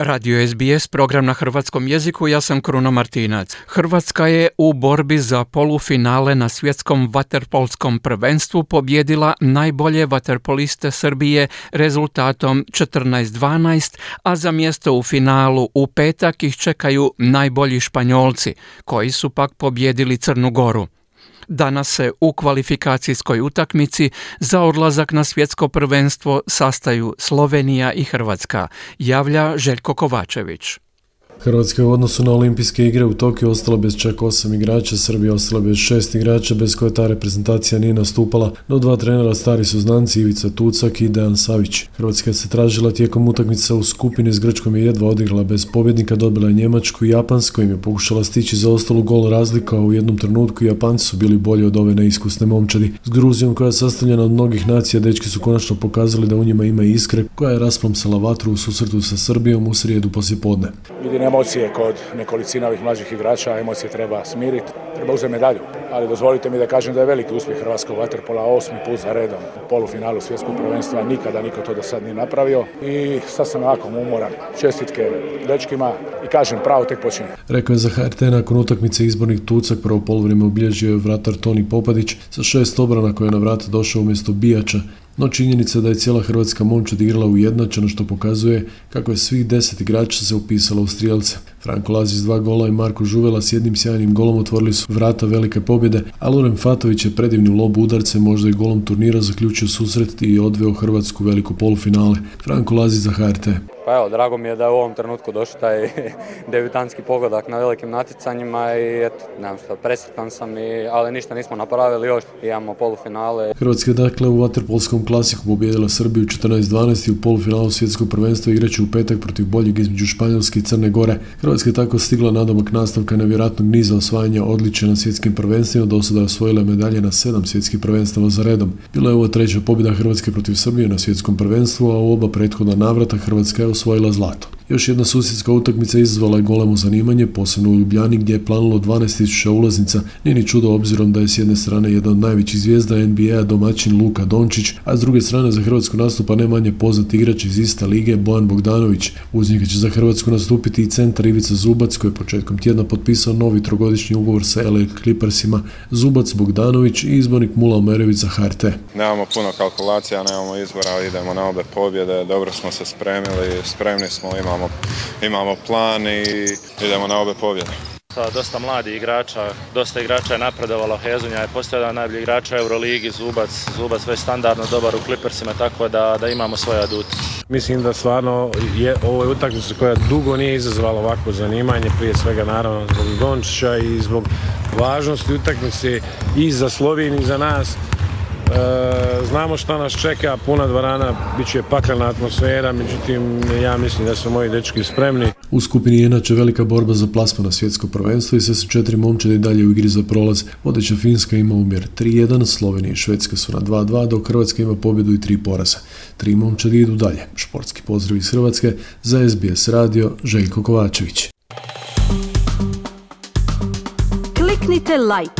Radio SBS, program na hrvatskom jeziku, ja sam Kruno Martinac. Hrvatska je u borbi za polufinale na svjetskom vaterpolskom prvenstvu pobjedila najbolje vaterpoliste Srbije rezultatom 14-12, a za mjesto u finalu u petak ih čekaju najbolji Španjolci, koji su pak pobjedili Crnu Goru. Danas se u kvalifikacijskoj utakmici za odlazak na svjetsko prvenstvo sastaju Slovenija i Hrvatska, javlja Željko Kovačević. Hrvatska je u odnosu na olimpijske igre u Tokiju ostala bez čak osam igrača, Srbija ostala bez šest igrača, bez koje ta reprezentacija nije nastupala, no dva trenera stari su znanci Ivica Tucak i Dejan Savić. Hrvatska se tražila tijekom utakmica u skupini s Grčkom je jedva odigrala bez pobjednika, dobila je Njemačku i Japansku, im je pokušala stići za ostalu gol razlika, a u jednom trenutku Japanci su bili bolji od ove neiskusne momčadi. S Gruzijom koja je sastavljena od mnogih nacija, dečki su konačno pokazali da u njima ima iskre, koja je rasplomsala vatru u susretu sa Srbijom u srijedu poslijepodne emocije kod nekolicina ovih mlađih igrača, emocije treba smiriti, treba uzeti medalju. Ali dozvolite mi da kažem da je veliki uspjeh Hrvatskog vaterpola osmi put za redom u polufinalu svjetskog prvenstva. Nikada niko to do sad nije napravio i sad sam ovako umoran. Čestitke dečkima i kažem pravo tek počinje. Rekao je za HRT nakon utakmice izbornih tucak prvo polovrijeme obilježio je vratar Toni Popadić sa šest obrana koje je na vrata došao umjesto Bijača no činjenica da je cijela hrvatska momčad igrala ujednačeno što pokazuje kako je svih deset igrača se upisalo u strijelce. Franko Lazi s dva gola i Marko Žuvela s jednim sjajnim golom otvorili su vrata velike pobjede, a Loren Fatović je predivni lob udarce možda i golom turnira zaključio susret i odveo Hrvatsku veliku polufinale. Franko Lazi za HRT. Pa evo, drago mi je da je u ovom trenutku došao taj debitanski pogodak na velikim natjecanjima i eto, nemam što, presretan sam, i, ali ništa nismo napravili još, imamo polufinale. Hrvatska je dakle u Waterpolskom klasiku pobjedila Srbiju 14-12 i u polufinalu svjetskog prvenstva igraće u petak protiv boljeg između Španjolske i Crne Gore. Hrvatska je tako stigla nadomak nastavka nevjerojatnog niza osvajanja odličja na svjetskim prvenstvima, do sada osvojila medalje na sedam svjetskih prvenstava za redom. Bila je ovo treća pobjeda Hrvatske protiv Srbije na svjetskom prvenstvu, a u oba prethodna navrata Hrvatska je osvojila zlato. Još jedna susjedska utakmica izazvala je golemo zanimanje, posebno u Ljubljani gdje je planilo 12.000 ulaznica. Nije ni čudo obzirom da je s jedne strane jedan od najvećih zvijezda NBA domaćin Luka Dončić, a s druge strane za Hrvatsku nastupa ne manje poznat igrač iz iste lige Bojan Bogdanović. Uz njega će za Hrvatsku nastupiti i centar Ivica Zubac koji je početkom tjedna potpisao novi trogodišnji ugovor sa LA Clippersima. Zubac, Bogdanović i izbornik Mula Omerević za HRT. Nemamo puno kalkulacija, nemamo izbora, idemo na obe pobjede, dobro smo se spremili, spremni smo, imamo imamo, imamo plan i idemo na obe pobjede. Sa dosta mladih igrača, dosta igrača je napredovalo, Hezunja je postao jedan najbolji igrača u Euroligi, Zubac, Zubac već standardno dobar u Clippersima, tako da, da imamo svoje adut. Mislim da stvarno je ovo je utakmica koja dugo nije izazvala ovako zanimanje, prije svega naravno zbog Dončića i zbog važnosti utakmice i za Sloveniju i za nas. E, znamo što nas čeka, puna dvorana, bit će paklena atmosfera, međutim ja mislim da su moji dečki spremni. U skupini je inače velika borba za plasma na svjetsko prvenstvo i sve su četiri momčade i dalje u igri za prolaz. Vodeća Finska ima umjer 3-1, Slovenija i Švedska su na 2-2, dok Hrvatska ima pobjedu i tri poraza. Tri momčadi idu dalje. Športski pozdrav iz Hrvatske za SBS radio Željko Kovačević. Kliknite like,